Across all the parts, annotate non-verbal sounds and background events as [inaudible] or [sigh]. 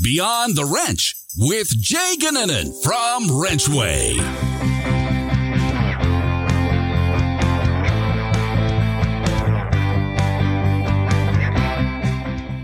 Beyond the Wrench with Jay Goninen from Wrenchway.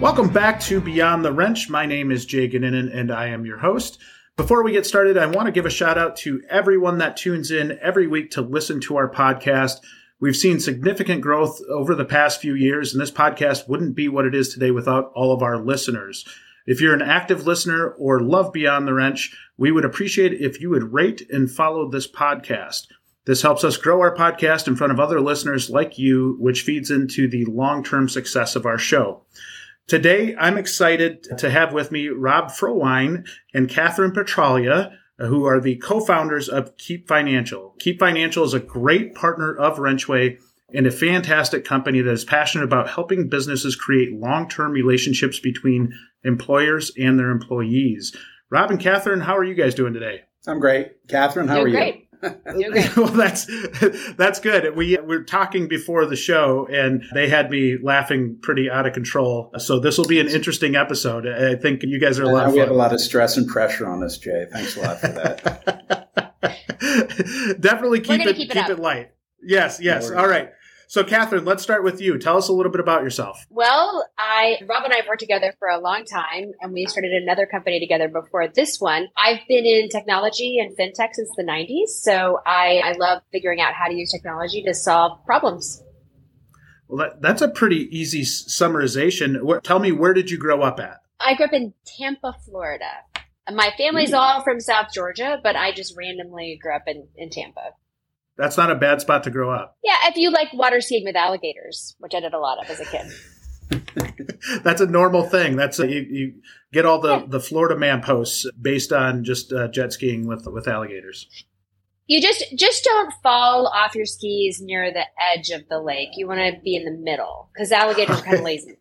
Welcome back to Beyond the Wrench. My name is Jay Goninen and I am your host. Before we get started, I want to give a shout out to everyone that tunes in every week to listen to our podcast. We've seen significant growth over the past few years, and this podcast wouldn't be what it is today without all of our listeners. If you're an active listener or love Beyond the Wrench, we would appreciate if you would rate and follow this podcast. This helps us grow our podcast in front of other listeners like you, which feeds into the long term success of our show. Today, I'm excited to have with me Rob Frohwein and Kathryn Petralia, who are the co-founders of Keep Financial. Keep Financial is a great partner of Wrenchway and a fantastic company that is passionate about helping businesses create long-term relationships between employers and their employees. Rob and Kathryn, how are you guys doing today? I'm great. Kathryn, how Doing are you? great. Doing great. [laughs] well, that's that's good. We were talking before the show, and they had me laughing pretty out of control. So this will be an interesting episode. I think you guys are a I lot know of we have a lot of stress and pressure on us, Jay. Thanks a lot for that. [laughs] Definitely keep it keep it keep up. it light. Yes, yes. No All worries. right. So, Kathryn, let's start with you. Tell us a little bit about yourself. Well, I Rob and I have worked together for a long time, and we started another company together before this one. I've been in technology and fintech since the '90s, so I, I love figuring out how to use technology to solve problems. Well, that, that's a pretty easy summarization. What, tell me, where did you grow up at? I grew up in Tampa, Florida. My family's mm. all from South Georgia, but I just randomly grew up in, in Tampa. That's not a bad spot to grow up. Yeah, if you like water skiing with alligators, which I did a lot of as a kid. [laughs] That's a normal thing. That's a, you, you get all the, Yeah. the Florida man posts based on just uh, jet skiing with with alligators. You just just don't fall off your skis near the edge of the lake. You want to be in the middle because alligators are kind of [laughs] lazy.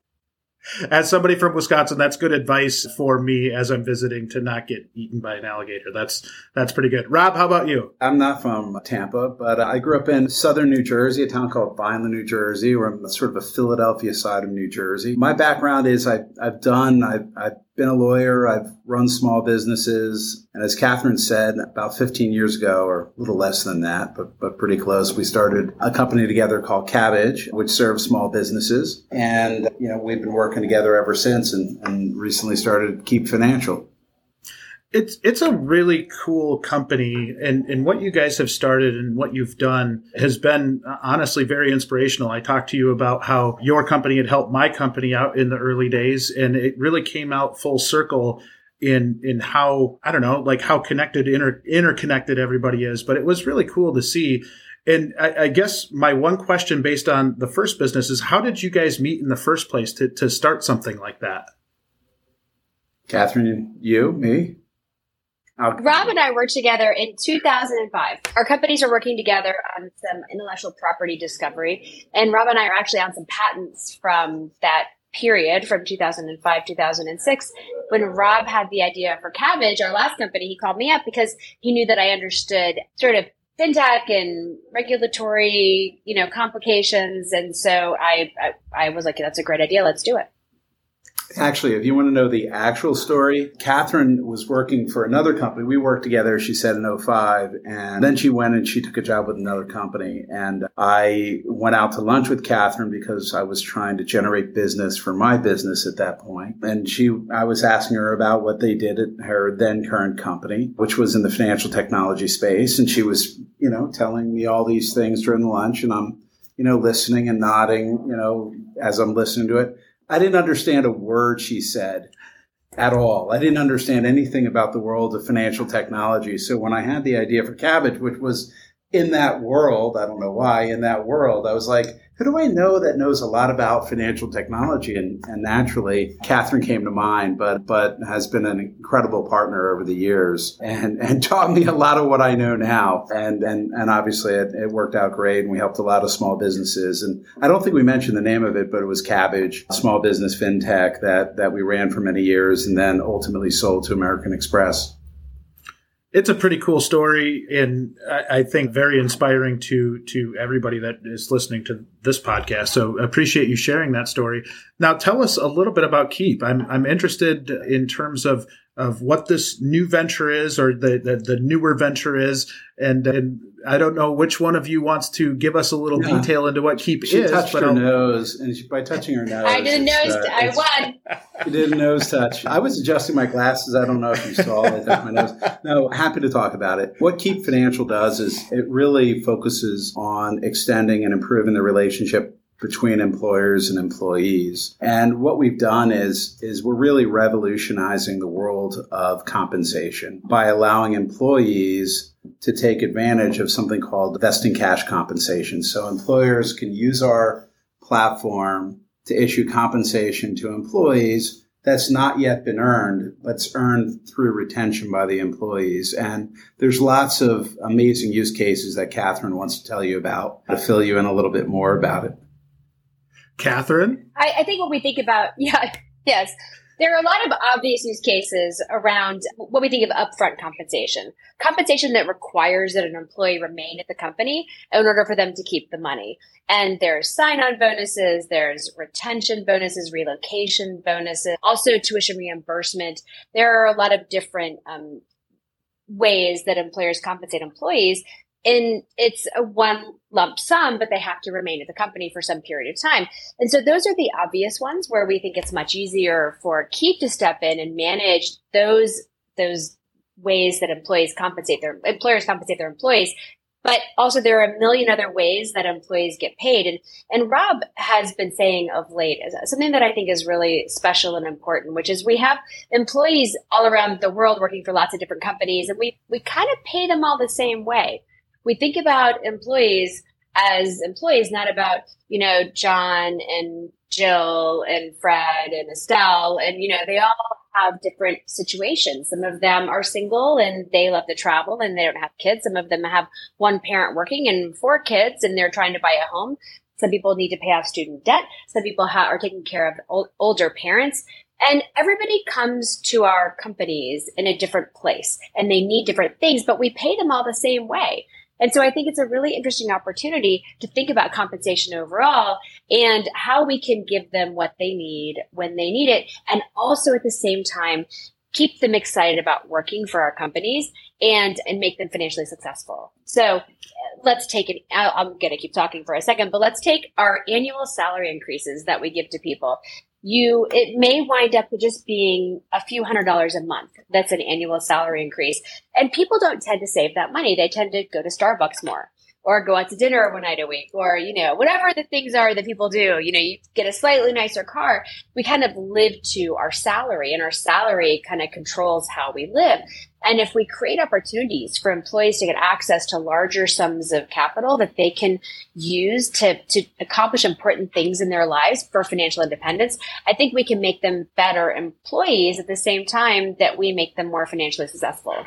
As somebody from Wisconsin, that's good advice for me as I'm visiting to not get eaten by an alligator. That's that's pretty good. Rob, how about you? I'm not from Tampa, but I grew up in southern New Jersey, a town called Vineland, New Jersey, or I'm sort of a Philadelphia side of New Jersey. My background is I've, I've done, I've, I've been a lawyer, I've run small businesses. And as Kathryn said, about 15 years ago, or a little less than that, but, but pretty close, we started a company together called Kabbage, which serves small businesses. And, you know, we've been working together ever since and, and recently started Keep Financial. It's it's a really cool company, and and what you guys have started and what you've done has been uh, honestly very inspirational. I talked to you about how your company had helped my company out in the early days, and it really came out full circle in in how I don't know, like how connected inter, interconnected everybody is. But it was really cool to see. And I, I guess my one question based on the first business is how did you guys meet in the first place to, to start something like that? Kathryn, you, me? I'll- Rob and I worked together in 2005. Our companies are working together on some intellectual property discovery, and Rob and I are actually on some patents from that period from 2005 2006 when rob had the idea for Kabbage our last company he called me up because he knew that i understood sort of fintech and regulatory you know complications and so I, I i was like that's a great idea let's do it Actually, if you want to know the actual story, Kathryn was working for another company. We worked together, she said, in 05. And then she went and she took a job with another company. And I went out to lunch with Kathryn because I was trying to generate business for my business at that point. And she, I was asking her about what they did at her then current company, which was in the financial technology space. And she was, you know, telling me all these things during lunch. And I'm, you know, listening and nodding, you know, as I'm listening to it. I didn't understand a word she said at all. I didn't understand anything about the world of financial technology. So when I had the idea for Kabbage, which was in that world, I don't know why, in that world, I was like, who do I know that knows a lot about financial technology? And, and naturally, Kathryn came to mind, but but has been an incredible partner over the years and, and [laughs] taught me a lot of what I know now. And and, and obviously, it, it worked out great, and we helped a lot of small businesses. And I don't think we mentioned the name of it, but it was Kabbage, small business fintech that that we ran for many years, and then ultimately sold to American Express. It's a pretty cool story and I, I think very inspiring to to everybody that is listening to this podcast. So appreciate you sharing that story. Now tell us a little bit about Keep. I'm I'm interested in terms of of what this new venture is or the, the, the newer venture is. And, and I don't know which one of you wants to give us a little yeah. detail into what Keep she is. Touched but her I'll... nose, and she, by touching her nose, I did a nose. Uh, I won. [laughs] You did a nose touch. I was adjusting my glasses. I don't know if you saw. I touched my nose. No, happy to talk about it. What Keep Financial does is it really focuses on extending and improving the relationship between employers and employees. And what we've done is, is we're really revolutionizing the world of compensation by allowing employees to take advantage of something called vesting cash compensation. So employers can use our platform to issue compensation to employees that's not yet been earned, but's earned through retention by the employees. And there's lots of amazing use cases that Kathryn wants to tell you about to fill you in a little bit more about it. Kathryn? I, I think when we think about, [laughs] yeah, yes, there are a lot of obvious use cases around what we think of upfront compensation. Compensation that requires that an employee remain at the company in order for them to keep the money. And there's sign on bonuses, there's retention bonuses, relocation bonuses, also tuition reimbursement. There are a lot of different um, ways that employers compensate employees and it's a one lump sum, but they have to remain at the company for some period of time. And so those are the obvious ones where we think it's much easier for Keep to step in and manage those those ways that employees compensate their employers compensate their employees. But also there are a million other ways that employees get paid. And and Rob has been saying of late something that I think is really special and important, which is we have employees all around the world working for lots of different companies and we we kind of pay them all the same way we think about employees as employees, not about, you know, John and Jill and Fred and Estelle. And, you know, they all have different situations. Some of them are single and they love to travel and they don't have kids. Some of them have one parent working and four kids and they're trying to buy a home. Some people need to pay off student debt. Some people ha- are taking care of old- older parents. And everybody comes to our companies in a different place and they need different things, but we pay them all the same way. And so I think it's a really interesting opportunity to think about compensation overall and how we can give them what they need when they need it. And also at the same time, keep them excited about working for our companies and, and make them financially successful. So uh, let's take it. I'm going to keep talking for a second, but let's take our annual salary increases that we give to people you it may wind up just being a few hundred dollars a month. That's an annual salary increase. And people don't tend to save that money. They tend to go to starbucks more or go out to dinner one night a week or you know whatever the things are that people do you know you get a slightly nicer car we kind of live to our salary and our salary kind of controls how we live and if we create opportunities for employees to get access to larger sums of capital that they can use to, to accomplish important things in their lives for financial independence, I think we can make them better employees at the same time that we make them more financially successful.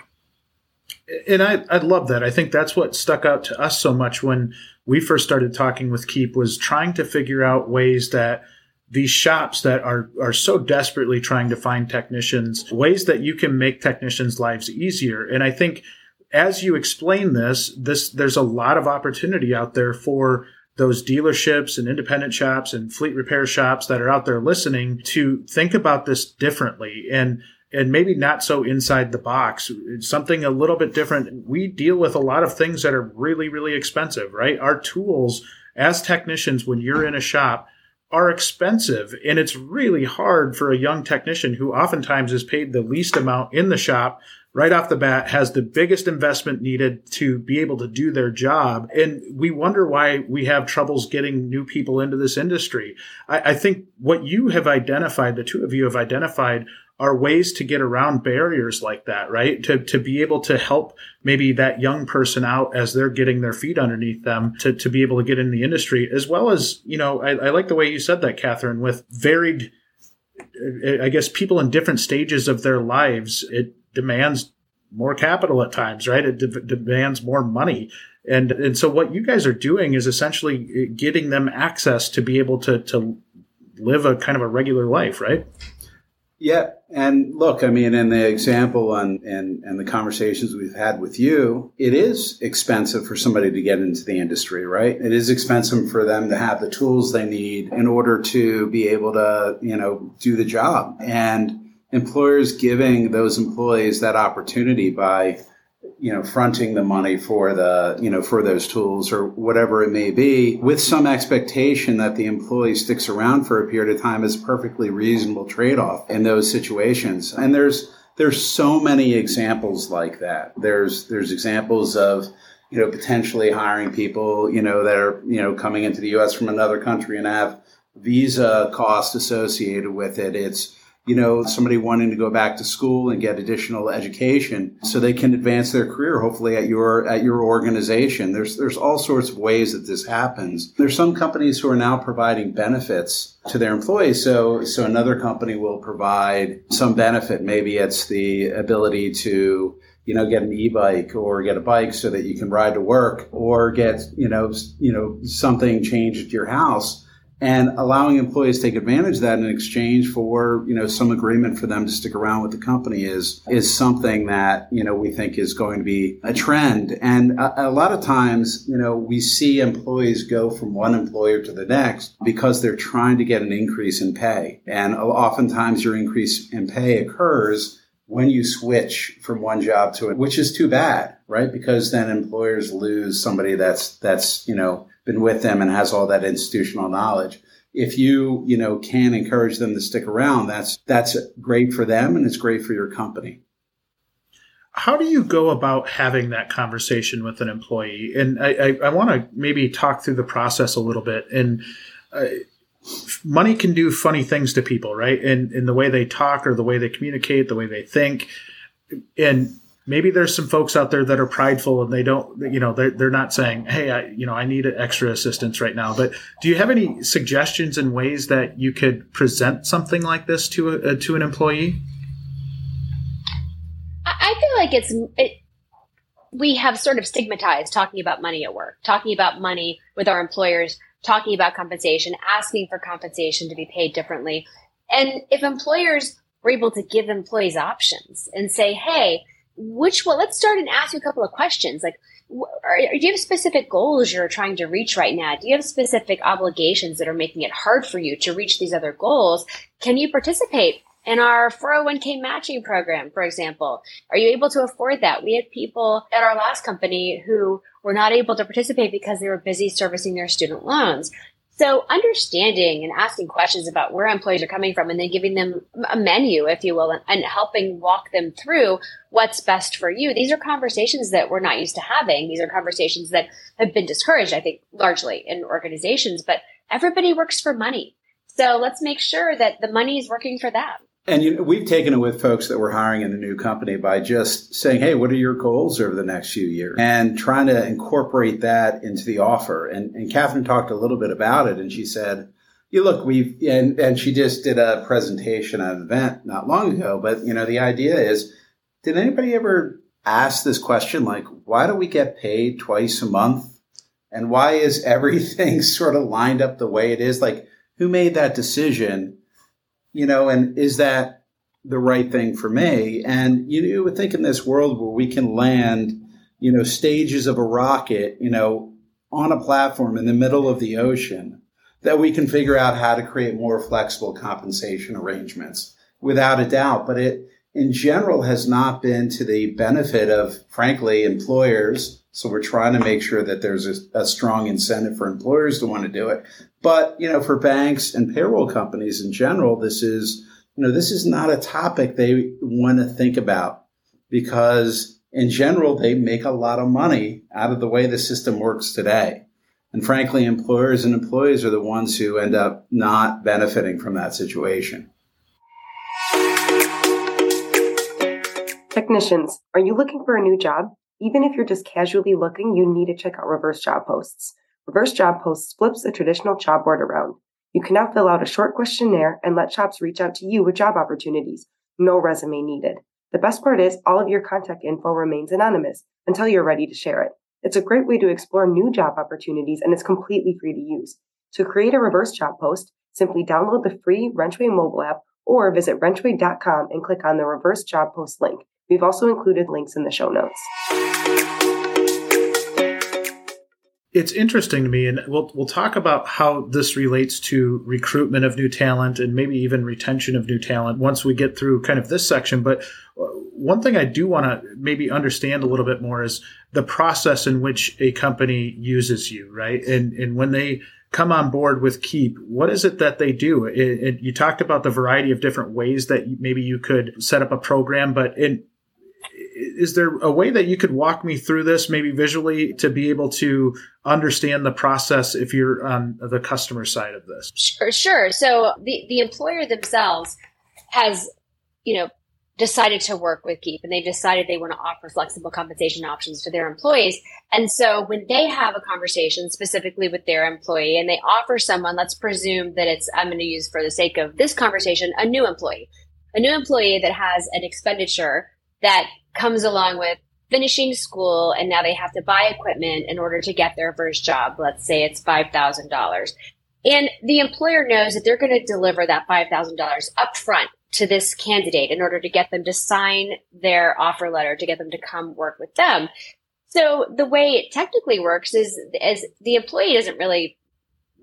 And I, I love that. I think that's what stuck out to us so much when we first started talking with Keep was trying to figure out ways that – these shops that are are so desperately trying to find technicians ways that you can make technicians lives easier and i think as you explain this this there's a lot of opportunity out there for those dealerships and independent shops and fleet repair shops that are out there listening to think about this differently and and maybe not so inside the box. Something a little bit different. We deal with a lot of things that are really really expensive right? Our tools as technicians when you're in a shop are expensive and it's really hard for a young technician who oftentimes is paid the least amount in the shop right off the bat has the biggest investment needed to be able to do their job. And we wonder why we have troubles getting new people into this industry. I, I think what you have identified the two of you have identified are ways to get around barriers like that, right? To, to be able to help maybe that young person out as they're getting their feet underneath them to, to be able to get in the industry, as well as, you know, I, I like the way you said that, Kathryn, with varied, I guess, people in different stages of their lives. It demands more capital at times, right? It de- demands more money. And, and so what you guys are doing is essentially eh, getting them access to be able to, to live a kind of a regular life, right? Yeah, and look, I mean, in the example and and and the conversations we've had with you, it is expensive for somebody to get into the industry, right? It is expensive for them to have the tools they need in order to be able to, you know, do the job. And employers giving those employees that opportunity by you know, fronting the money for the, you know, for those tools or whatever it may be with some expectation that the employee sticks around for a period of time is perfectly reasonable trade off in those situations. And there's, there's so many examples like that. There's, there's examples of, you know, potentially hiring people, you know, that are, you know, coming into the U.S. from another country and have visa cost associated with it. It's, you know, somebody wanting to go back to school and get additional education so they can advance their career, hopefully at your, at your organization. There's, there's all sorts of ways that this happens. There's some companies who are now providing benefits to their employees. So, so another company will provide some benefit. Maybe it's the ability to, you know, get an e-bike or get a bike so that you can ride to work or get, you know, you know, something changed at your house and allowing employees to take advantage of that in exchange for you know some agreement for them to stick around with the company is is something that you know we think is going to be a trend. And a, a, lot of times you know we see employees go from one employer to the next because they're trying to get an increase in pay. And oftentimes your increase in pay occurs when you switch from one job to it which is too bad right? Because then employers lose somebody that's that's you know been with them and has all that institutional knowledge. If you, you know, can encourage them to stick around, that's that's great for them and it's great for your company. How do you go about having that conversation with an employee? And I, I, I want to maybe talk through the process a little bit. And uh, money can do funny things to people, right? And in the way they talk or the way they communicate, the way they think. And maybe there's some folks out there that are prideful and they don't you know they're, they're not saying hey i you know i need extra assistance right now. But do you have any suggestions and ways that you could present something like this to a, uh, to an employee? I feel like it's it, we have sort of stigmatized talking about money at work talking about money with our employers talking about compensation asking for compensation to be paid differently. And if employers were able to give employees options and say hey which one? Let's start and ask you a couple of questions. Like, are, do you have specific goals you're trying to reach right now? Do you have specific obligations that are making it hard for you to reach these other goals? Can you participate in our 401k matching program, for example? Are you able to afford that? We had people at our last company who were not able to participate because they were busy servicing their student loans. So understanding and asking questions about where employees are coming from and then giving them a menu, if you will, and, and, helping walk them through what's best for you. These are conversations that we're not used to having. These are conversations that have been discouraged, I think, largely in organizations, but everybody works for money. So let's make sure that the money is working for them. And you know, we've taken it with folks that we're hiring in the new company by just saying, "Hey, what are your goals over the next few years?" and trying to incorporate that into the offer. And, and Kathryn talked a little bit about it, and she said, "You look, we've and and she just did a presentation at an event not long ago. But you know, the idea is, did anybody ever ask this question, like, why do we get paid twice a month, and why is everything [laughs] sort of lined up the way it is? Like, who made that decision?" You know, and is that the right thing for me? And you, you would think in this world where we can land, you know, stages of a rocket, you know, on a platform in the middle of the ocean, that we can figure out how to create more flexible compensation arrangements without a doubt. But it, in general, has not been to the benefit of, frankly, employers. So we're trying to make sure that there's a, a strong incentive for employers to want to do it. But, you know, for banks and payroll companies in general, this is, you know, this is not a topic they want to think about because in general, they make a lot of money out of the way the system works today. And frankly, employers and employees are the ones who end up not benefiting from that situation. Technicians, are you looking for a new job? Even if you're just casually looking, you need to check out reverse job posts. Reverse Job Posts flips the traditional job board around. You can now fill out a short questionnaire and let shops reach out to you with job opportunities. No resume needed. The best part is all of your contact info remains anonymous until you're ready to share it. It's a great way to explore new job opportunities and it's completely free to use. To create a reverse job post, simply download the free Wrenchway mobile app or visit wrenchway.com and click on the reverse job post link. We've also included links in the show notes. It's interesting to me, and we'll we'll talk about how this relates to recruitment of new talent and maybe even retention of new talent once we get through kind of this section. But uh, one thing I do want to maybe understand a little bit more is the process in which a company uses you, right? And and when they come on board with Keep, what is it that they do? It, it, you talked about the variety of different ways that maybe you could set up a program, but in is there a way that you could walk me through this maybe visually to be able to understand the process if you're on the customer side of this? Sure sure. So the the employer themselves has you know decided to work with Keep and they've decided they want to offer flexible compensation options to their employees. And so when they have a conversation specifically with their employee and they offer someone let's presume that it's i'm going to use for the sake of this conversation a new employee. A new employee that has an expenditure that comes along with finishing school and now they have to buy equipment in order to get their first job. Let's say it's $5,000. And the employer knows that they're going to deliver that $5,000 upfront to this candidate in order to get them to sign their offer letter, to get them to come work with them. So the way it technically works is, is the employee doesn't really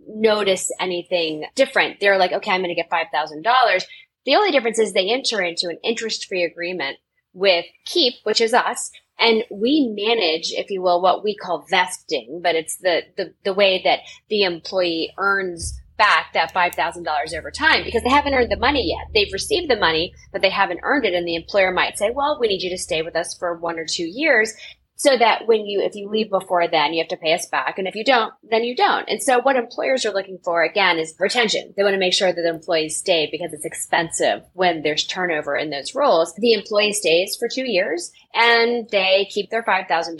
notice anything different. They're like, okay, I'm going to get $5,000. The only difference is they enter into an interest free agreement with Keep, which is us, and we manage, if you will, what we call vesting, but it's the, the, the way that the employee earns back that $5,000 over time because they haven't earned the money yet. They've received the money, but they haven't earned it. And the employer might say, well, we need you to stay with us for one or two years so that when you if you leave before then you have to pay us back. And if you don't then you don't. And so what employers are looking for again is retention. They want to make sure that the employees stay because it's expensive when there's turnover in those roles. The employee stays for two years and they keep their $5000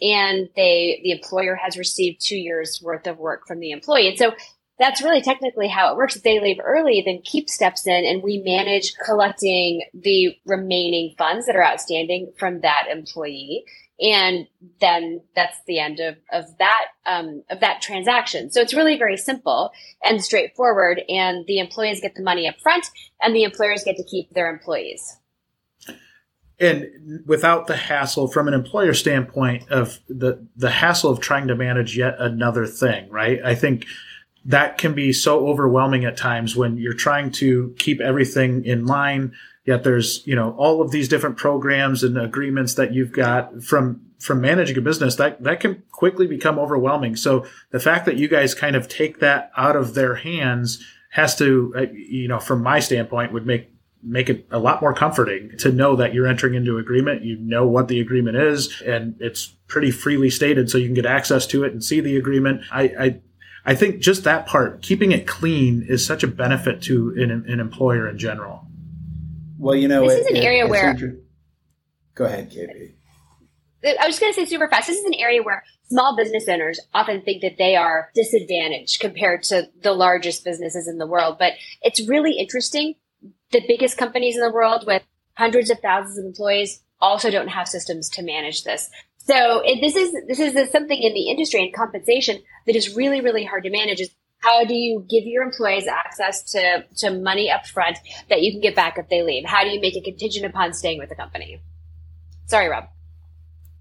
and they the employer has received two years worth of work from the employee. And so that's really technically how it works. If they leave early, then keep steps in and we manage collecting the remaining funds that are outstanding from that employee and then that's the end of, of that um, of that transaction. So it's really very simple and straightforward, and the employees get the money up front, and the employers get to keep their employees. And without the hassle, from an employer standpoint, of the the hassle of trying to manage yet another thing, right? I think that can be so overwhelming at times when you're trying to keep everything in line Yet there's, you know, all of these different programs and agreements that you've got from, from managing a business that, that can quickly become overwhelming. So the fact that you guys kind of take that out of their hands has to, uh, you know, from my standpoint would make make it a lot more comforting to know that you're entering into agreement. You know what the agreement is, and it's pretty freely stated, so you can get access to it and see the agreement. I, I, I think just that part, keeping it clean, is such a benefit to an, an employer in general. Well, you know, this it, is an it, area where. Inter- Go ahead, KP. I was going to say super fast. This is an area where small business owners often think that they are disadvantaged compared to the largest businesses in the world. But it's really interesting. The biggest companies in the world with hundreds of thousands of employees also don't have systems to manage this. So it, this is this is something in the industry and compensation that is really really hard to manage. Is how do you give your employees access to, to money up front that you can get back if they leave? How do you make it contingent upon staying with the company? Sorry, Rob.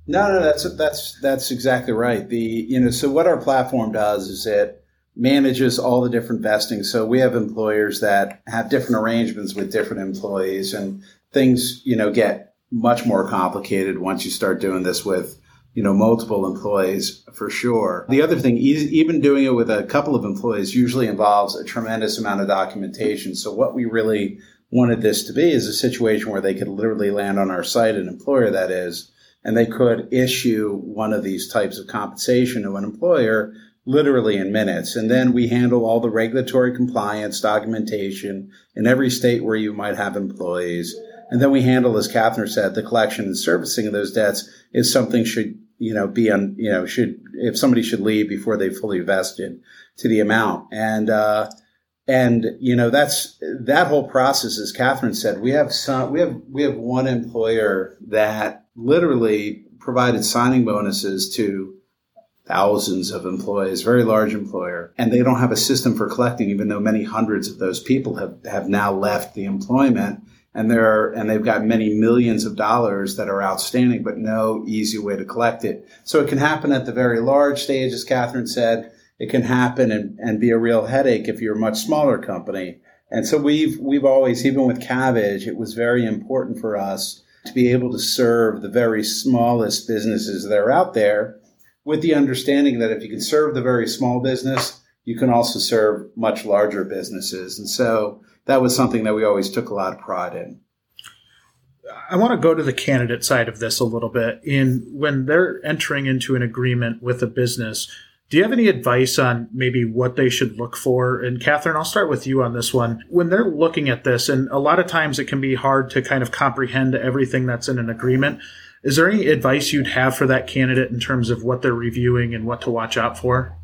No, no, that's that's that's exactly right. The you know, so what our platform does is it manages all the different vesting. So we have employers that have different arrangements with different employees, and things you know get much more complicated once you start doing this with you know, multiple employees for sure. The other thing, even doing it with a couple of employees usually involves a tremendous amount of documentation. So what we really wanted this to be is a situation where they could literally land on our site, an employer that is, and they could issue one of these types of compensation to an employer literally in minutes. And then we handle all the regulatory compliance documentation in every state where you might have employees. And then we handle, as Kathryn said, the collection and servicing of those debts is something should you know, be on, you know, should, if somebody should leave before they fully vested to the amount. And, uh, and, you know, that's, that whole process, as Kathryn said, we have some, we have, we have one employer that literally provided signing bonuses to thousands of employees, very large employer, and they don't have a system for collecting, even though many hundreds of those people have, have now left the employment and they're and they've got many millions of dollars that are outstanding, but no easy way to collect it. So it can happen at the very large stage, as Kathryn said. It can happen and, and be a real headache if you're a much smaller company. And so we've we've always, even with Kabbage, it was very important for us to be able to serve the very smallest businesses that are out there with the understanding that if you can serve the very small business, you can also serve much larger businesses. And so that was something that we always took a lot of pride in. I want to go to the candidate side of this a little bit. In when they're entering into an agreement with a business, do you have any advice on maybe what they should look for? And Kathryn, I'll start with you on this one. When they're looking at this, and a lot of times it can be hard to kind of comprehend everything that's in an agreement. Is there any advice you'd have for that candidate in terms of what they're reviewing and what to watch out for?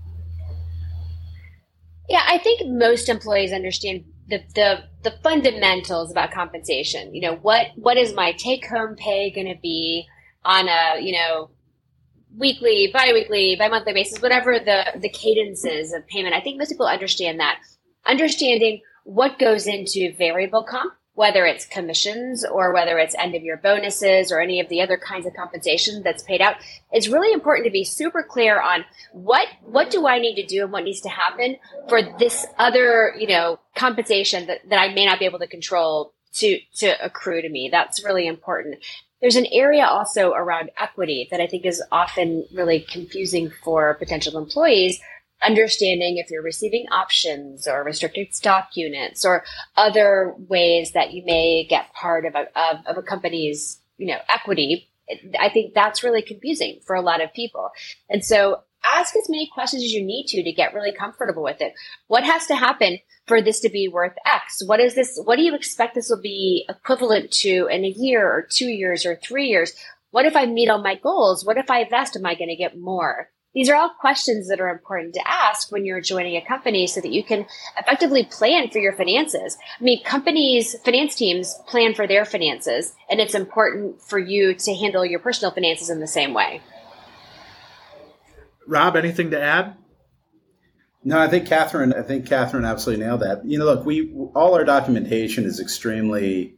Yeah, I think most employees understand the, the the fundamentals about compensation. You know, what what is my take home pay going to be on a you know weekly, biweekly, bi-monthly basis, whatever the the cadences of payment. I think most people understand that. Understanding what goes into variable comp whether it's commissions or whether it's end of year bonuses or any of the other kinds of compensation that's paid out it's really important to be super clear on what what do i need to do and what needs to happen for this other you know compensation that, that i may not be able to control to to accrue to me. That's really important. There's an area also around equity that i think is often really confusing for potential employees understanding if you're receiving options or restricted stock units or other ways that you may get part of a, of, of a company's you know equity i think that's really confusing for a lot of people. And so ask as many questions as you need to to get really comfortable with it. What has to happen for this to be worth x? What is this what do you expect this will be equivalent to in a year or two years or three years? What if i meet all my goals? What if i invest am i going to get more these are all questions that are important to ask when you're joining a company so that you can effectively plan for your finances. I mean, companies, finance teams plan for their finances, and it's important for you to handle your personal finances in the same way. Rob, anything to add? No, I think Kathryn. I think Kathryn absolutely nailed that. You know, look, we all our documentation is extremely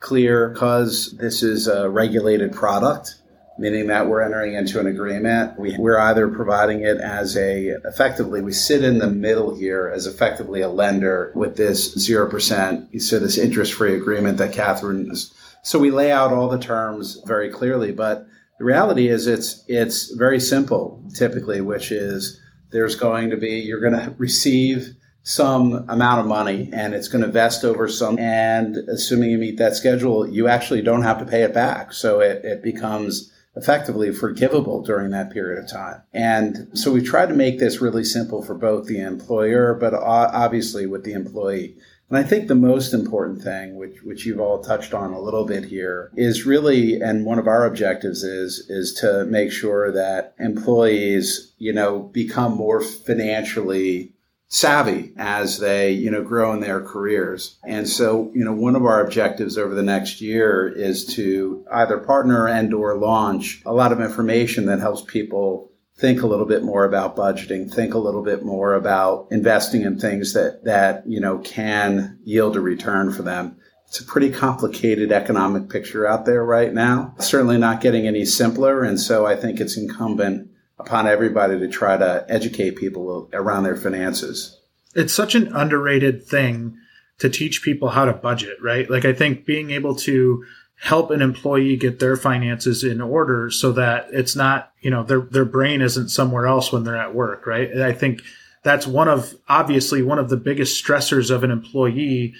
clear because this is a regulated product meaning that we're entering into an agreement. We, we're either providing it as a, effectively, we sit in the middle here as effectively a lender with this 0%, so this interest free agreement that Kathryn is. So we lay out all the terms very clearly, but the reality is it's, it's very simple typically, which is there's going to be, you're going to receive some amount of money and it's going to vest over some and assuming you meet that schedule you actually don't have to pay it back so it, it becomes effectively forgivable during that period of time. And so we try to make this really simple for both the employer, but obviously with the employee. And I think the most important thing, which, which you've all touched on a little bit here, is really, and one of our objectives is, is to make sure that employees, you know, become more financially savvy as they, you know, grow in their careers. And so, you know, one of our objectives over the next year is to either partner and or launch a lot of information that helps people think a little bit more about budgeting, think a little bit more about investing in things that, that, you know, can yield a return for them. It's a pretty complicated economic picture out there right now. Certainly not getting any simpler. And so I think it's incumbent upon everybody to try to educate people around their finances. It's such an underrated thing to teach people how to budget, right? Like I think being able to help an employee get their finances in order so that it's not, you know, their their brain isn't somewhere else when they're at work, right? And I think that's one of obviously one of the biggest stressors of an employee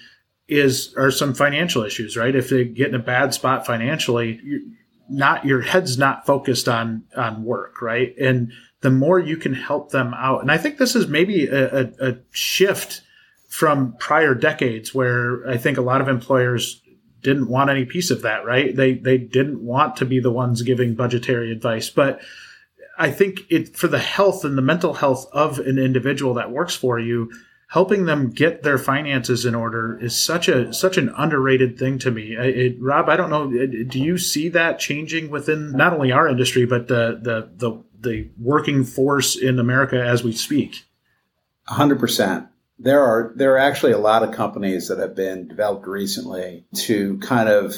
is are some financial issues, right? If they get in a bad spot financially, not your head's not focused on on work, right? And the more you can help them out, and I think this is maybe a, a, a shift from prior decades where I think a lot of employers didn't want any piece of that, right? They they didn't want to be the ones giving budgetary advice, but I think it for the health and the mental health of an individual that works for you, helping them get their finances in order is such a such an underrated thing to me. It, Rob, I don't know. Do you see that changing within not only our industry but the the the the working force in America as we speak. 100%. There are there are actually a lot of companies that have been developed recently to kind of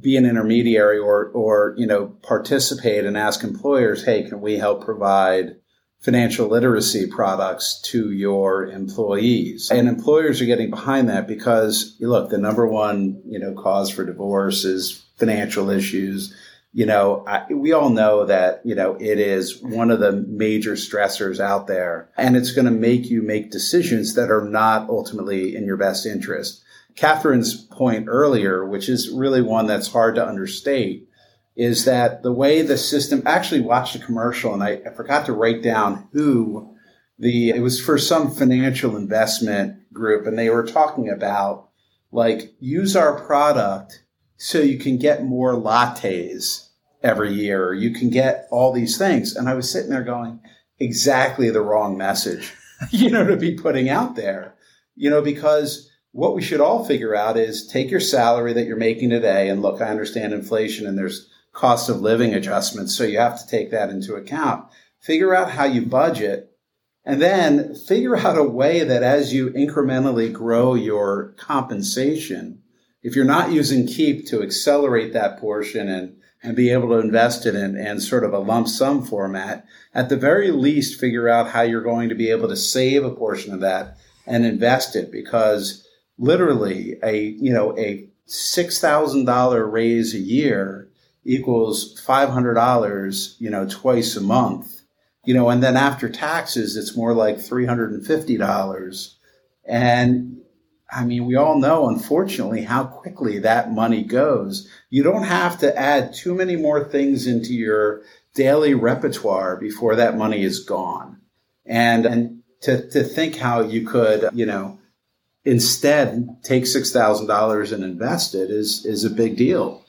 be an intermediary or or you know participate and ask employers, hey, can we help provide financial literacy products to your employees? And employers are getting behind that because look, the number one you know cause for divorce is financial issues you know, I, we all know that, you know, it is one of the major stressors out there and it's going to make you make decisions that are not ultimately in your best interest. Kathryn's point earlier, which is really one that's hard to understate, is that the way the system actually watched a commercial and I, I forgot to write down who the, it was for some financial investment group and they were talking about like use our product so you can get more lattes every year, or you can get all these things. And I was sitting there going, exactly the wrong message, [laughs] you know, to be putting out there, you know, because what we should all figure out is take your salary that you're making today. And look, I understand inflation and there's cost of living adjustments. So you have to take that into account. Figure out how you budget and then figure out a way that as you incrementally grow your compensation, if you're not using Keep to accelerate that portion and and be able to invest it in and sort of a lump sum format, at the very least figure out how you're going to be able to save a portion of that and invest it because literally a you know a six thousand dollar raise a year equals five hundred dollars you know twice a month you know and then after taxes it's more like three hundred and fifty dollars and I mean, we all know, unfortunately, how quickly that money goes. You don't have to add too many more things into your daily repertoire before that money is gone. And, and to, to think how you could, you know, instead take $6,000 and invest it is, is a big deal.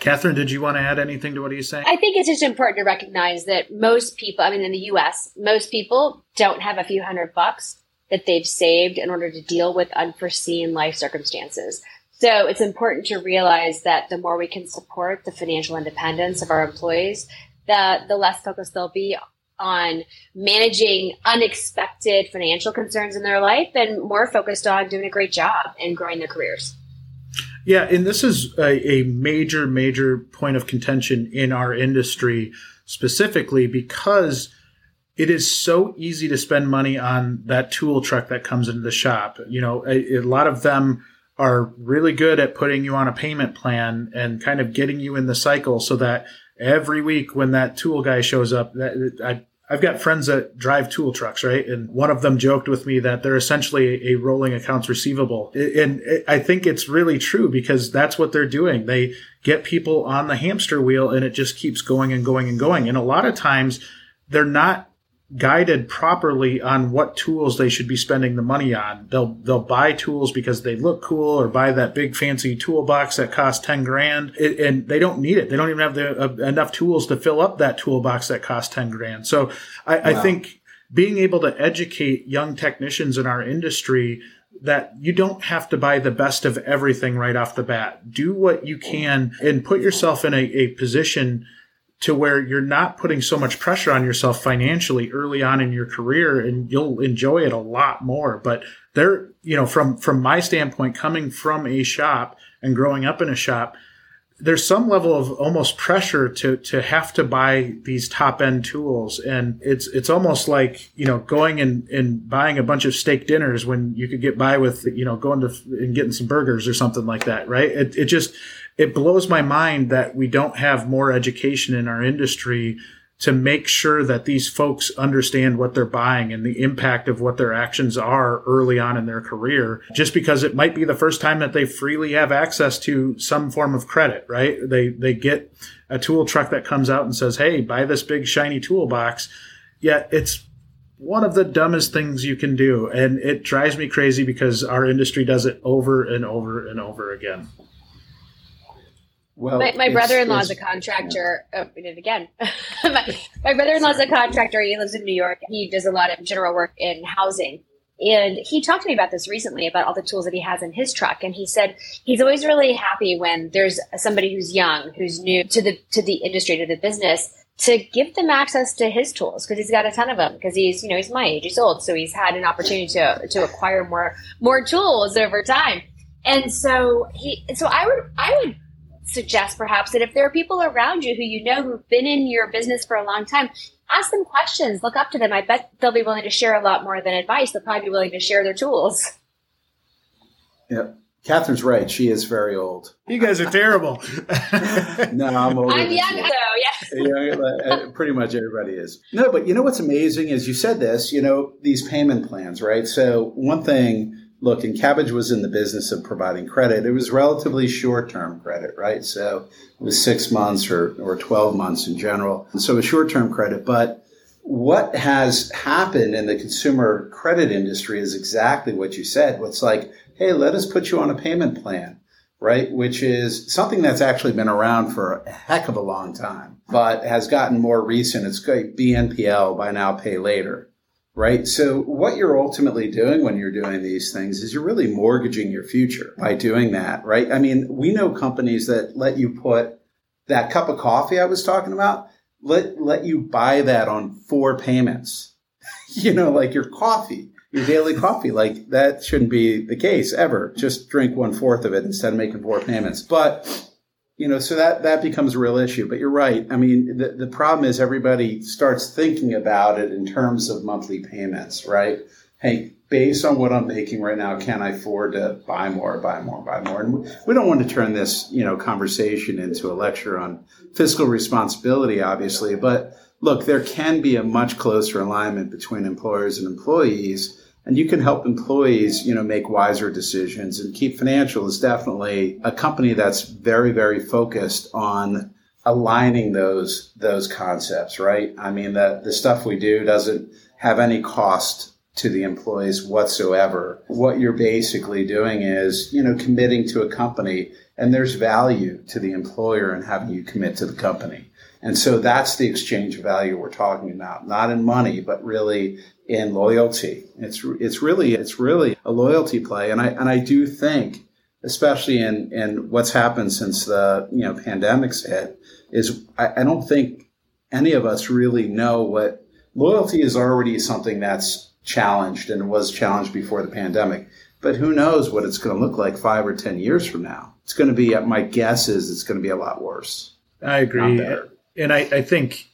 Kathryn, did you want to add anything to what he's saying? I think it's just important to recognize that most people, I mean, in the US, most people don't have a few hundred bucks that they've saved in order to deal with unforeseen life circumstances. So it's important to realize that the more we can support the financial independence of our employees, the, the less focused they'll be on managing unexpected financial concerns in their life and more focused on doing a great job and growing their careers. Yeah, and this is a, a major, major point of contention in our industry specifically because it is so easy to spend money on that tool truck that comes into the shop. You know, a, a, lot of them are really good at putting you on a payment plan and kind of getting you in the cycle so that every week when that tool guy shows up, that I, I've got friends that drive tool trucks, right? And one of them joked with me that they're essentially a rolling accounts receivable. And I think it's really true because that's what they're doing. They get people on the hamster wheel and it just keeps going and going and going. And a lot of times they're not guided properly on what tools they should be spending the money on. They'll they'll buy tools because they look cool or buy that big fancy toolbox that costs 10 grand it, and they don't need it. They don't even have the, uh, enough tools to fill up that toolbox that costs 10 grand. So I, wow. I think being able to educate young technicians in our industry that you don't have to buy the best of everything right off the bat. Do what you can and put yourself in a, a position to where you're not putting so much pressure on yourself financially early on in your career and you'll enjoy it a lot more. But there you know from from my standpoint coming from a shop and growing up in a shop there's some level of almost pressure to to have to buy these top end tools. And it's it's almost like you know going and, and buying a bunch of steak dinners when you could get by with you know going to and getting some burgers or something like that right? It, it just it blows my mind that we don't have more education in our industry to make sure that these folks understand what they're buying and the impact of what their actions are early on in their career, just because it might be the first time that they freely have access to some form of credit, right? They, they get a tool truck that comes out and says, Hey, buy this big shiny toolbox. Yet it's one of the dumbest things you can do. And it drives me crazy because our industry does it over and over and over again. Well, oh, [laughs] my, my brother-in-law is a contractor. Yeah. Oh, we did it again. my, my brother-in-law is a contractor. He lives in New York. He does a lot of general work in housing. And he talked to me about this recently about all the tools that he has in his truck. And he said he's always really happy when there's somebody who's young, who's new to the to the industry, to the business, to give them access to his tools because he's got a ton of them because he's you know he's my age he's old so he's had an opportunity to to acquire more more tools over time and so he so i would i would suggest perhaps that if there are people around you who you know who've been in your business for a long time ask them questions look up to them i bet they'll be willing to share a lot more than advice they'll probably be willing to share their tools Yep. Kathryn's right. She is very old. You guys are terrible. [laughs] no, I'm older. I'm young, though. Yes. [laughs] yeah, uh, pretty much everybody is. No, but you know what's amazing is you said this. You know these payment plans, right? So one thing. Look, and Kabbage was in the business of providing credit. It was relatively short-term credit, right? So it was six months or, or 12 months in general. So a short-term credit. But what has happened in the consumer credit industry is exactly what you said. What's like, hey, let us put you on a payment plan, right? Which is something that's actually been around for a heck of a long time, but has gotten more recent. It's BNPL, buy now, pay later, right? So what you're ultimately doing when you're doing these things is you're really mortgaging your future by doing that, right? I mean, we know companies that let you put that cup of coffee I was talking about, let, let you buy that on four payments, [laughs] you know, like your coffee your daily coffee. Like that shouldn't be the case ever. Just drink one fourth of it instead of making four payments. But you know, so that that becomes a real issue. But you're right. I mean, the the problem is everybody starts thinking about it in terms of monthly payments, right? Hey, based on what I'm making right now, can I afford to buy more, buy more, buy more? And we don't want to turn this, you know, conversation into a lecture on fiscal responsibility, obviously, but look, there can be a much closer alignment between employers and employees and you can help employees, you know, make wiser decisions. And Keep Financial is definitely a company that's very, very focused on aligning those those concepts, right? I mean, that the stuff we do doesn't have any cost to the employees whatsoever. What you're basically doing is, you know, committing to a company and there's value to the employer in having you commit to the company. And so that's the exchange of value we're talking about, not in money, but really in loyalty. It's it's really it's really a loyalty play, and I and I do think, especially in in what's happened since the you know pandemics hit, is I, I don't think any of us really know what loyalty is already something that's challenged and was challenged before the pandemic. But who knows what it's going to look like five or ten years from now? It's going to be. My guess is it's going to be a lot worse. I agree and I, I think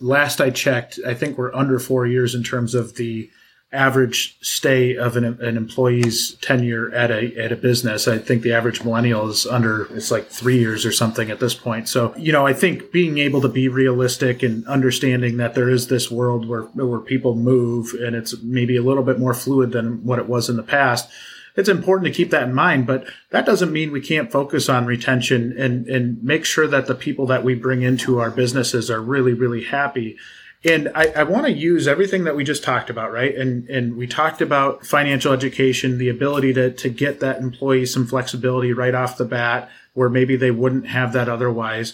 last I checked, I think we're under four years in terms of the average stay of an, an employee's tenure at a at a business. I think the average millennial is under it's like three years or something at this point. So you know, I think being able to be realistic and understanding that there is this world where where people move and it's maybe a little bit more fluid than what it was in the past it's important to keep that in mind. But that doesn't mean we can't focus on retention and, and make sure that the people that we bring into our businesses are really, really happy. And I, I want to use everything that we just talked about, right? And and we talked about financial education, the ability to to get that employee some flexibility right off the bat, where maybe they wouldn't have that otherwise.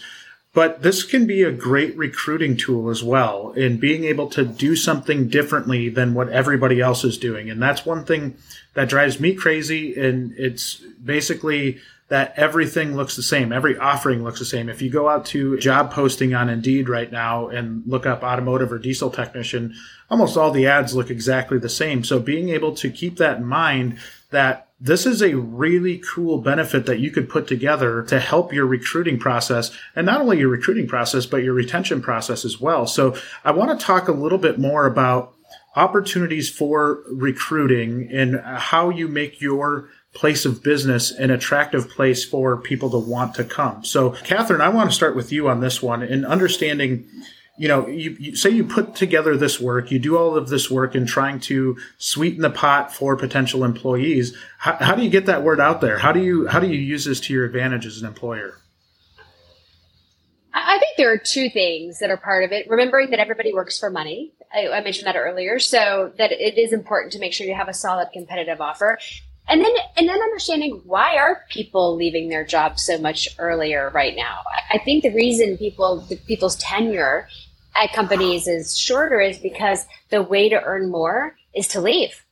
But this can be a great recruiting tool as well in being able to do something differently than what everybody else is doing. And that's one thing that drives me crazy. And it's basically that everything looks the same. Every offering looks the same. If you go out to job posting on Indeed right now and look up automotive or diesel technician, almost all the ads look exactly the same. So being able to keep that in mind that this is a really cool benefit that you could put together to help your recruiting process and not only your recruiting process, but your retention process as well. So I want to talk a little bit more about opportunities for recruiting and how you make your place of business an attractive place for people to want to come. So Kathryn, I want to start with you on this one in understanding you know, you, you, say you put together this work, you do all of this work in trying to sweeten the pot for potential employees. How, how do you get that word out there? How do you how do you use this to your advantage as an employer? I think there are two things that are part of it. Remembering that everybody works for money. I, I mentioned that earlier, so that it is important to make sure you have a solid competitive offer. And then, and then understanding why are people leaving their jobs so much earlier right now? I think the reason people, the people's tenure at companies is shorter is because the way to earn more is to leave.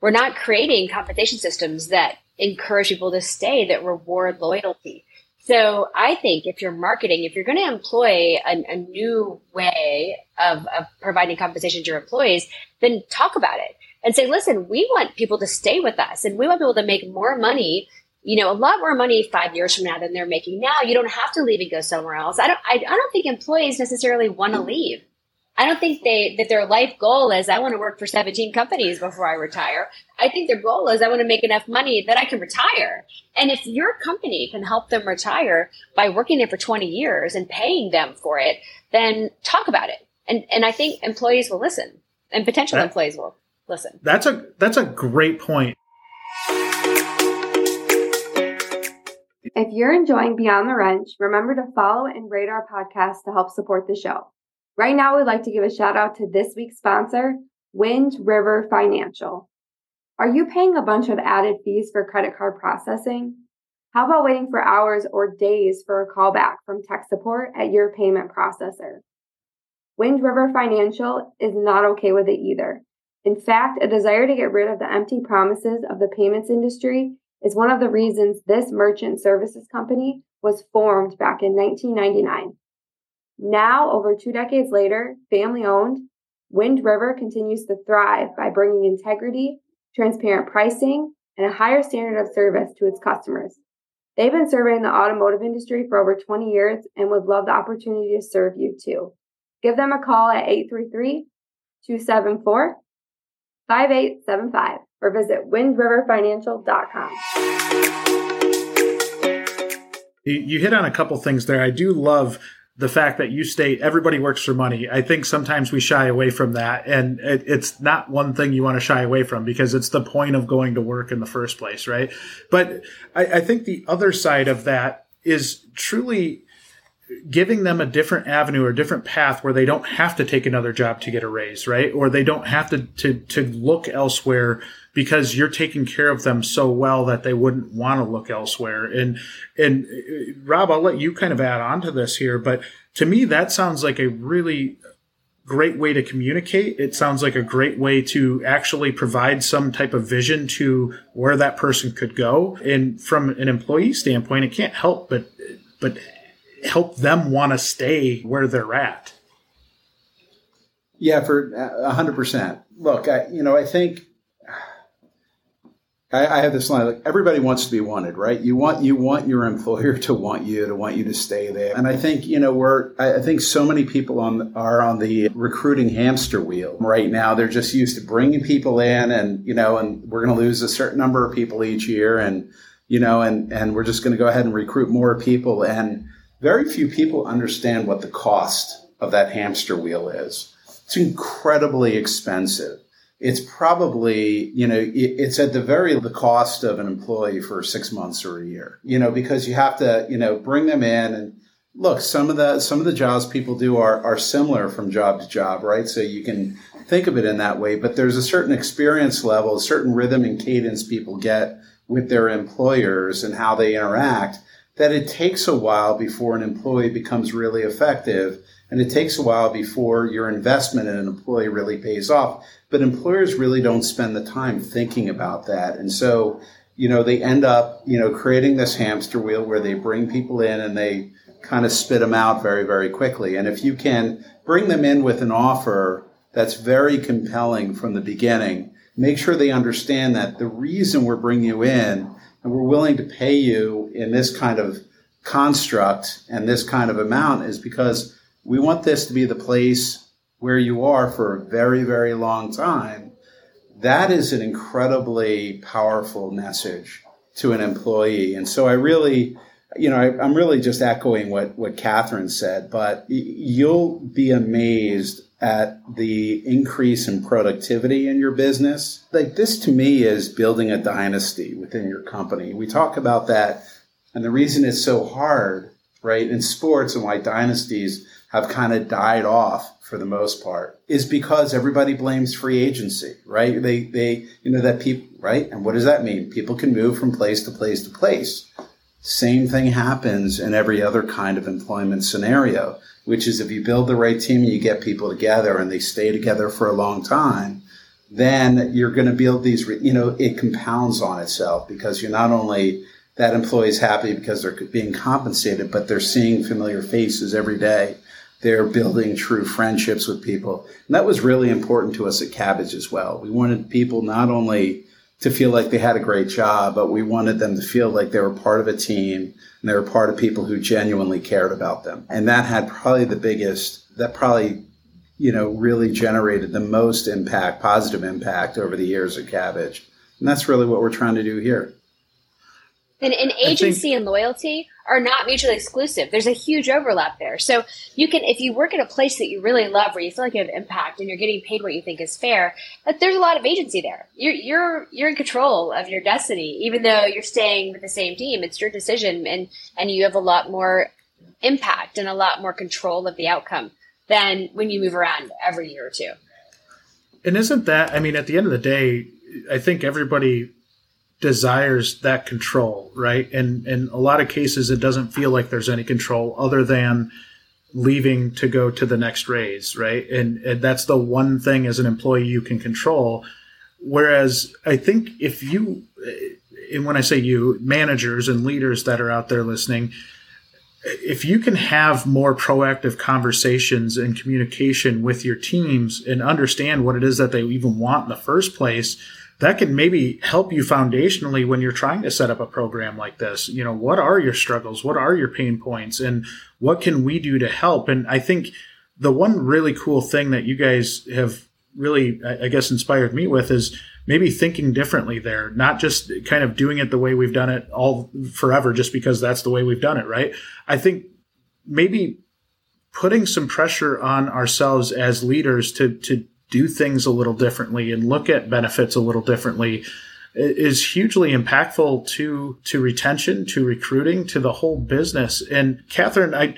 We're not creating compensation systems that encourage people to stay, that reward loyalty. So I think if you're marketing, if you're going to employ a, a new way of, of providing compensation to your employees, then talk about it and say, listen, we want people to stay with us and we want people to make more money you know, a lot more money five years from now than they're making now. You don't have to leave and go somewhere else. I don't, I, I don't think employees necessarily want to leave. I don't think they, that their life goal is, I want to work for 17 companies before I retire. I think their goal is, I want to make enough money that I can retire. And if your company can help them retire by working there for 20 years and paying them for it, then talk about it. And, and I think employees will listen and potential that, employees will listen. That's a, that's a great point. If you're enjoying Beyond the Wrench, remember to follow and rate our podcast to help support the show. Right now, we'd like to give a shout out to this week's sponsor, Wind River Financial. Are you paying a bunch of added fees for credit card processing? How about waiting for hours or days for a callback from tech support at your payment processor? Wind River Financial is not okay with it either. In fact, a desire to get rid of the empty promises of the payments industry is one of the reasons this merchant services company was formed back in 1999. Now, over two decades later, family owned, Wind River continues to thrive by bringing integrity, transparent pricing, and a higher standard of service to its customers. They've been serving the automotive industry for over 20 years and would love the opportunity to serve you too. Give them a call at 833 274 5875 or visit windriverfinancial.com. You hit on a couple things there. I do love the fact that you state everybody works for money. I think sometimes we shy away from that, and it, it's not one thing you want to shy away from because it's the point of going to work in the first place, right? But I, I think the other side of that is truly giving them a different avenue or different path where they don't have to take another job to get a raise, right? Or they don't have to, to, to look elsewhere because you're taking care of them so well that they wouldn't want to look elsewhere. And, and uh, Rob, I'll let you kind of add on to this here, but to me, that sounds like a really great way to communicate. It sounds like a great way to actually provide some type of vision to where that person could go. And from an employee standpoint, it can't help but, but help them want to stay where they're at. Yeah, for a hundred percent. Look, I, you know, I think I, I, have this line like everybody wants to be wanted, right? You want you want your employer [laughs] to want you to want you to stay there, and I think you know we're I think so many people on are on the recruiting hamster wheel right now. They're just used to bringing people in, and you know, and we're going to lose a certain number of people each year, and you know, and and we're just going to go ahead and recruit more people, and very few people understand what the cost of that hamster wheel is. It's incredibly expensive it's probably you know it's at the very the cost of an employee for six months or a year you know because you have to you know bring them in and look some of the some of the jobs people do are are similar from job to job right? So you can think of it in that way but there's a certain experience level a certain rhythm and cadence people get with their employers and how they interact that it takes a while before an employee becomes really effective and it takes a while before your investment in an employee really pays off. But employers really don't spend the time thinking about that. And so, you know, they end up, you know, creating this hamster wheel where they bring people in and they kind of spit them out very, very quickly. And if you can bring them in with an offer that's very compelling from the beginning, make sure they understand that the reason we're bringing you in and we're willing to pay you in this kind of construct and this kind of amount is because we want this to be the place where you are for a very, very long time. That is an incredibly powerful message to an employee. And so I really, you know, I, am really just echoing what, what Kathryn said, but you'll be amazed at the increase in productivity in your business. Like this to me is building a dynasty within your company. We talk about that. And the reason it's so hard, right, in sports and why dynasties have kind of died off for the most part is because everybody blames free agency, right? They, they, you know, that people, right? And what does that mean? People can move from place to place to place. Same thing happens in every other kind of employment scenario, which is if you build the right team and you get people together and they stay together for a long time, then you're going to build these, you know, it compounds on itself because you're not only that employee's happy because they're being compensated, but they're seeing familiar faces every day. They're building true friendships with people. And that was really important to us at Kabbage as well. We wanted people not only to feel like they had a great job, but we wanted them to feel like they were part of a team and they were part of people who genuinely cared about them. And that had probably the biggest, that probably, you know, really generated the most impact, positive impact over the years at Kabbage. And that's really what we're trying to do here. And, and agency think, and loyalty are not mutually exclusive. There's a huge overlap there. So you can, if you work at a place that you really love, where you feel like you have impact and you're getting paid what you think is fair, that there's a lot of agency there. You're you're you're in control of your destiny, even though you're staying with the same team. It's your decision, and and you have a lot more impact and a lot more control of the outcome than when you move around every year or two. And isn't that? I mean, at the end of the day, I think everybody desires that control, right? And in a lot of cases, it doesn't feel like there's any control other than leaving to go to the next raise, right? And, and that's the one thing as an employee you can control. Whereas I think if you, and when I say you, managers and leaders that are out there listening, if you can have more proactive conversations and communication with your teams and understand what it is that they even want in the first place, that can maybe help you foundationally when you're trying to set up a program like this. You know, what are your struggles? What are your pain points? And what can we do to help? And I think the one really cool thing that you guys have really, I guess, inspired me with is maybe thinking differently there, not just kind of doing it the way we've done it all forever, just because that's the way we've done it, right? I think maybe putting some pressure on ourselves as leaders to, to do things a little differently and look at benefits a little differently is hugely impactful to to retention, to recruiting, to the whole business. And Kathryn, I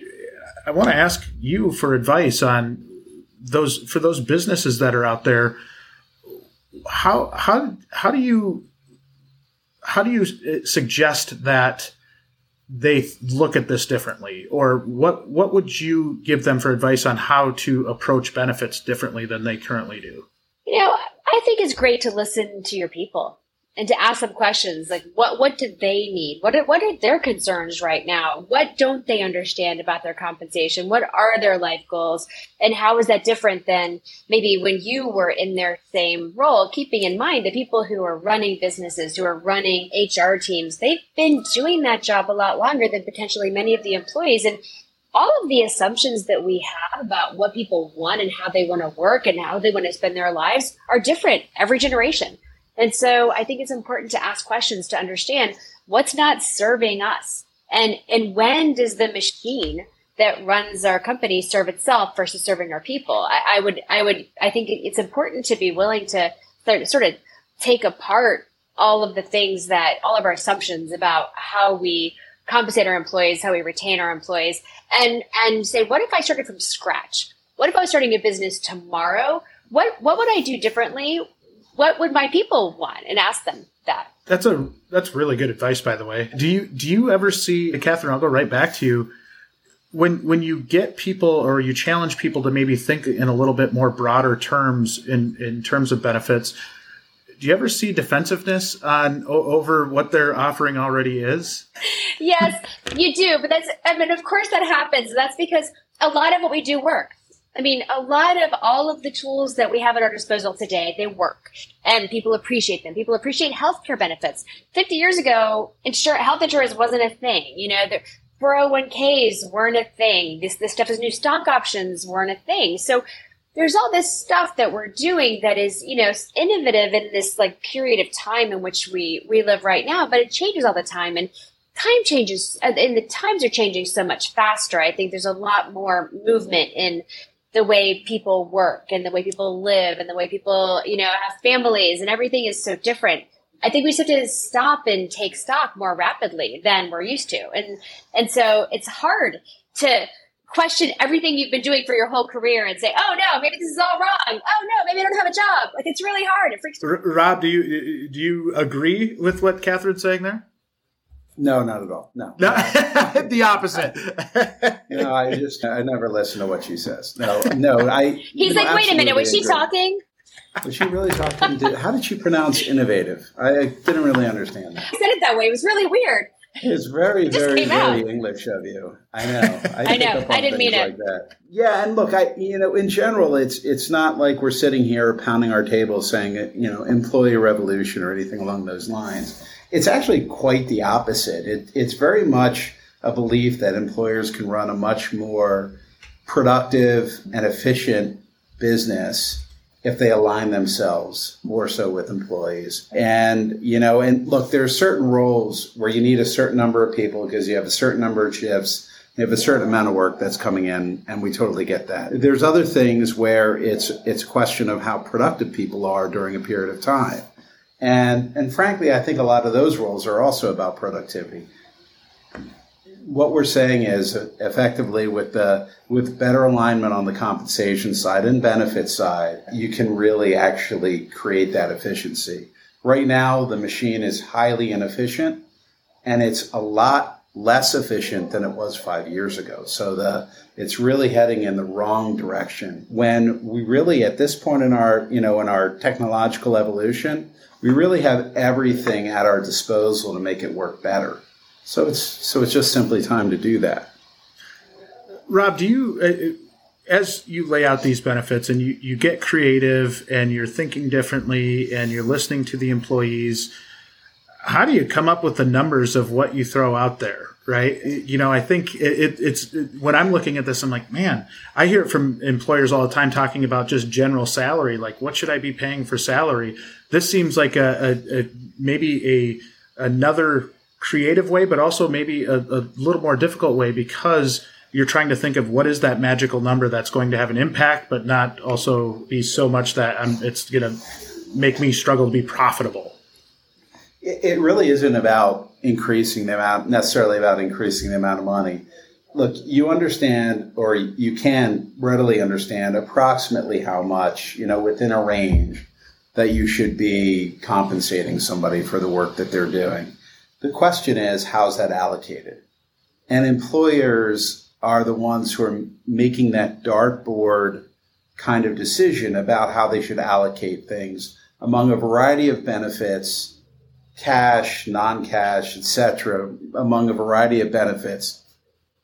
I want to ask you for advice on those for those businesses that are out there. How how how do you how do you uh, suggest that they look at this differently? Or what what would you give them for advice on how to approach benefits differently than they currently do? You know i think it's great to listen to your people and to ask them questions like what what do they need? What are, what are their concerns right now? What don't they understand about their compensation? What are their life goals? And how is that different than maybe when you were in their same role keeping in mind the people who are running businesses who are running hr teams? They've been doing that job a lot longer than potentially many of the employees. And all of the assumptions that we have about what people want and how they want to work and how they want to spend their lives are different every generation and so I think it's important to ask questions to understand what's not serving us. And, and when does the machine that runs our company serve itself versus serving our people? I, I would, I would, I think it's important to be willing to sort of take apart all of the things that, all of our assumptions about how we compensate our employees, how we retain our employees, and, and say, what if I started from scratch? What if I was starting a business tomorrow? What, what would I do differently? What would my people want? And ask them that. That's a that's really good advice by the way. Do you do you ever see Kathryn i'll go right back to you. When when you get people or you challenge people to maybe think in a little bit more broader terms in in terms of benefits do you ever see defensiveness on over what their offering already is? Yes you do but that's i mean of course that happens. That's because a lot of what we do works I mean, a lot of all of the tools that we have at our disposal today, they work and people appreciate them. People appreciate healthcare benefits. 50 years ago, insur- health insurance wasn't a thing. You know, the 401ks weren't a thing. This, this stuff is new stock options weren't a thing. So there's all this stuff that we're doing that is, you know, innovative in this like period of time in which we, we live right now, but it changes all the time. And time changes and the times are changing so much faster. I think there's a lot more movement in the way people work and the way people live and the way people, you know, have families and everything is so different. I think we just have to stop and take stock more rapidly than we're used to. And, and so it's hard to question everything you've been doing for your whole career and say, "Oh no, maybe this is all wrong. Oh no, maybe I don't have a job." Like it's really hard. It freaks. Rob, do you do you agree with what Kathryn's saying there? No, not at all. No, no [laughs] the opposite. you know, I just I never listen to what she says. No, no, I. He's like, wait a minute, was she agree. talking? Was she really talking? To, how did she pronounce innovative? I, I didn't really understand that. I said it that way. It was really weird. It's very, just very, very out. English of you. I know. I pick know. I didn't mean things it. Like that. Yeah, and look, I you know, in general, it's it's not like we're sitting here pounding our table saying you know employee revolution or anything along those lines. It's actually quite the opposite. It, it's very much a belief that employers can run a much more productive and efficient business if they align themselves more so with employees. And, you know, and look, there are certain roles where you need a certain number of people because you have a certain number of shifts, you have a certain amount of work that's coming in, and we totally get that. There's other things where it's it's a question of how productive people are during a period of time. And and frankly, I think a lot of those roles are also about productivity what we're saying is effectively with the with better alignment on the compensation side and benefit side, you can really actually create that efficiency. Right now, the machine is highly inefficient and it's a lot less efficient than it was five years ago. So the it's really heading in the wrong direction. When we really at this point in our you know in our technological evolution, we really have everything at our disposal to make it work better. So it's so it's just simply time to do that. Rob, do you, uh, as you lay out these benefits and you, you get creative and you're thinking differently and you're listening to the employees, how do you come up with the numbers of what you throw out there? Right. You know, I think it, it, it's when I'm looking at this, I'm like, man, I hear it from employers all the time talking about just general salary. Like, what should I be paying for salary? This seems like a, a, a maybe a another creative way, but also maybe a, a little more difficult way because you're trying to think of what is that magical number that's going to have an impact, but not also be so much that I'm, it's going to make me struggle to be profitable. It, really isn't about increasing the amount, necessarily about increasing the amount of money. Look, you understand, or you can readily understand approximately how much, you know, within a range that you should be compensating somebody for the work that they're doing. The question is, how's that allocated? And employers are the ones who are making that dartboard kind of decision about how they should allocate things among a variety of benefits, cash, non-cash, etc., among a variety of benefits.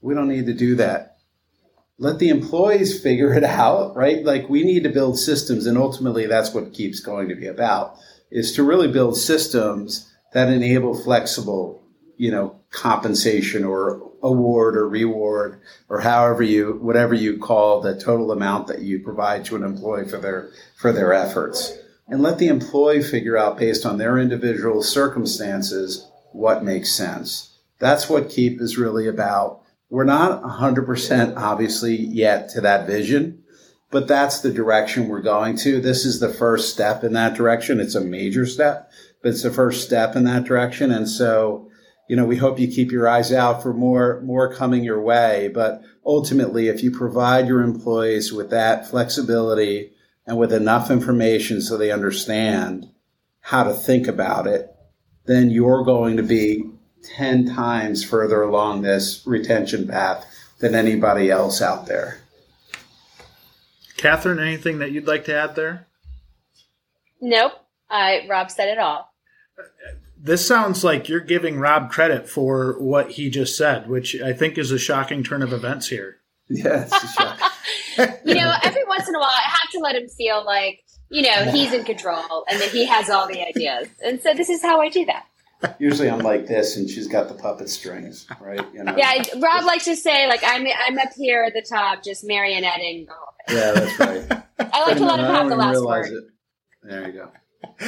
We don't need to do that. Let the employees figure it out, right? Like we need to build systems and ultimately that's what keeps going to be about is to really build systems that enable flexible, you know, compensation or award or reward or however you whatever you call the total amount that you provide to an employee for their for their efforts. And let the employee figure out based on their individual circumstances what makes sense. That's what Keep is really about. We're not 100% obviously yet to that vision, but that's the direction we're going to. This is the first step in that direction. It's a major step, but it's the first step in that direction. And so, you know, we hope you keep your eyes out for more, more coming your way. But ultimately, if you provide your employees with that flexibility and with enough information so they understand how to think about it, then you're going to be 10 times further along this retention path than anybody else out there. Kathryn, anything that you'd like to add there? Nope. Uh, Rob said it all. This sounds like you're giving Rob credit for what he just said, which I think is a shocking turn of events here. [laughs] Yeah, it's a shock. You know, every once in a while, I have to let him feel like, you know, he's in control and that he has all the ideas. And so this is how I do that. [laughs] Usually I'm like this and she's got the puppet strings, right? You know? Yeah, I- Rob likes to say, like, I'm, I'm up here at the top, just marionetting the whole thing. Yeah, that's right. [laughs] I like to let him I have the last realize word. it. There you go. [laughs]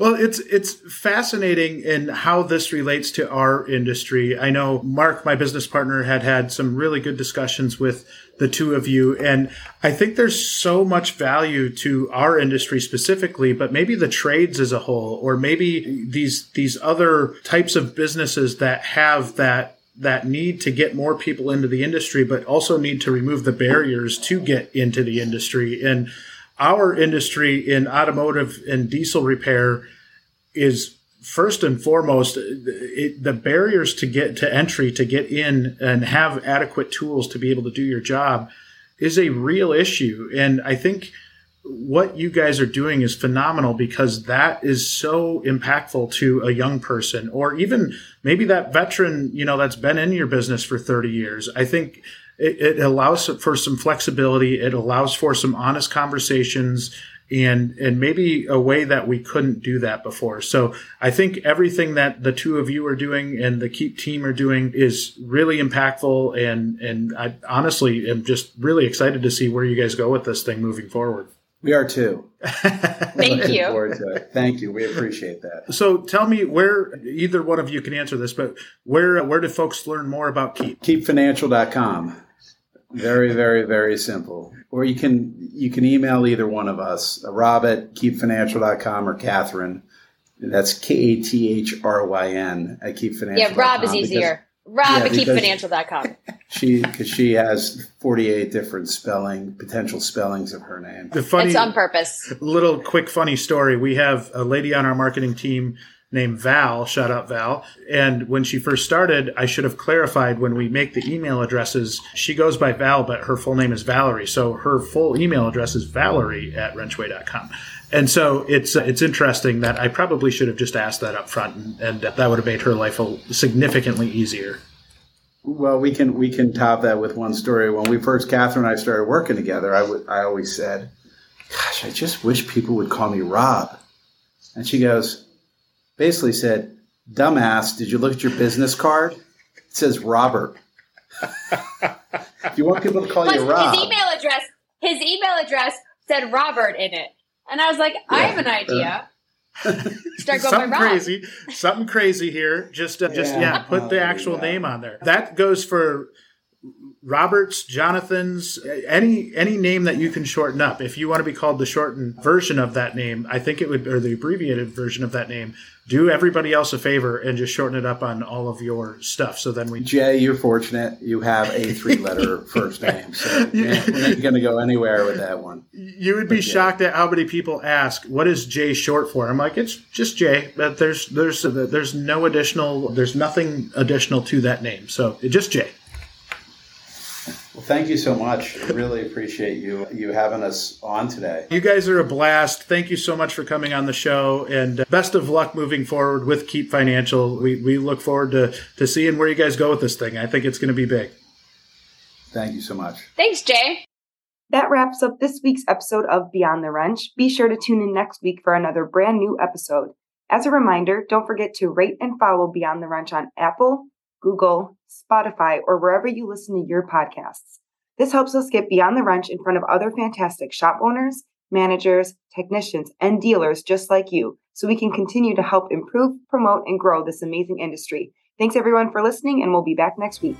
well, it's it's fascinating in how this relates to our industry. I know Mark, my business partner, had had some really good discussions with the two of you, and I think there's so much value to our industry specifically, but maybe the trades as a whole, or maybe these these other types of businesses that have that that need to get more people into the industry, but also need to remove the barriers to get into the industry. And our industry in automotive and diesel repair is first and foremost uh, it, the barriers to get to entry to get in and have adequate tools to be able to do your job is a real issue and i think what you guys are doing is phenomenal because that is so impactful to a young person or even maybe that veteran, you know, that's been in your business for 30 years. I think it, it allows for some flexibility. It allows for some honest conversations and and maybe a way that we couldn't do that before. So I think everything that the two of you are doing and the Keep team are doing is really impactful and and I honestly am just really excited to see where you guys go with this thing moving forward. We are too. [laughs] Thank you. Thank you. We appreciate that. So tell me where either one of you can answer this, but where where do folks learn more about Keep? KeepFinancial.com. Very, very, very simple. Or you can you can email either one of us, uh, Rob at keepfinancial.com or Kathryn. That's K A T H R Y N at keepfinancial. Yeah, Rob is easier. Rob yeah, at keepfinancial.com. [laughs] She because she has 48 different spelling potential spellings of her name. The funny it's on purpose. Little quick funny story. We have a lady on our marketing team named Val. Shout out Val. And when she first started, I should have clarified when we make the email addresses, she goes by Val, but her full name is Valerie. So her full email address is Valerie at wrenchway.com. And so it's it's interesting that I probably should have just asked that up front, and, and that would have made her life significantly easier. Well, we can we can top that with one story. When we first Kathryn and I started working together, I, w- I always said, "Gosh, I just wish people would call me Rob." And she goes, basically said, "Dumbass, did you look at your business card? It says Robert." if you want people to call Plus, you Rob, his email address, his email address said Robert in it. And I was like, I have an idea. [laughs] Start going something crazy, something crazy here. Just, uh, just yeah, yeah put the actual yeah. name on there. That goes for Roberts, Jonathan's, any any name that you can shorten up. If you want to be called the shortened version of that name, I think it would, or the abbreviated version of that name. Do everybody else a favor and just shorten it up on all of your stuff. So then we. Jay, you're fortunate. You have a three-letter [laughs] first name, so we're not going to go anywhere with that one. You would be but shocked at how many people ask, "What is Jay short for?" I'm like, it's just Jay, but there's there's there's no additional, there's nothing additional to that name, so it just Jay. Well, thank you so much. Really appreciate you you having us on today. You guys are a blast. Thank you so much for coming on the show, and uh, best of luck moving forward with Keep Financial. We we look forward to to seeing where you guys go with this thing. I think it's going to be big. Thank you so much. Thanks, Jay. That wraps up this week's episode of Beyond the Wrench. Be sure to tune in next week for another brand new episode. As a reminder, don't forget to rate and follow Beyond the Wrench on Apple, Google, Spotify, or wherever you listen to your podcasts. This helps us get beyond the wrench in front of other fantastic shop owners, managers, technicians, and dealers just like you, so we can continue to help improve, promote, and grow this amazing industry. Thanks everyone for listening, and we'll be back next week.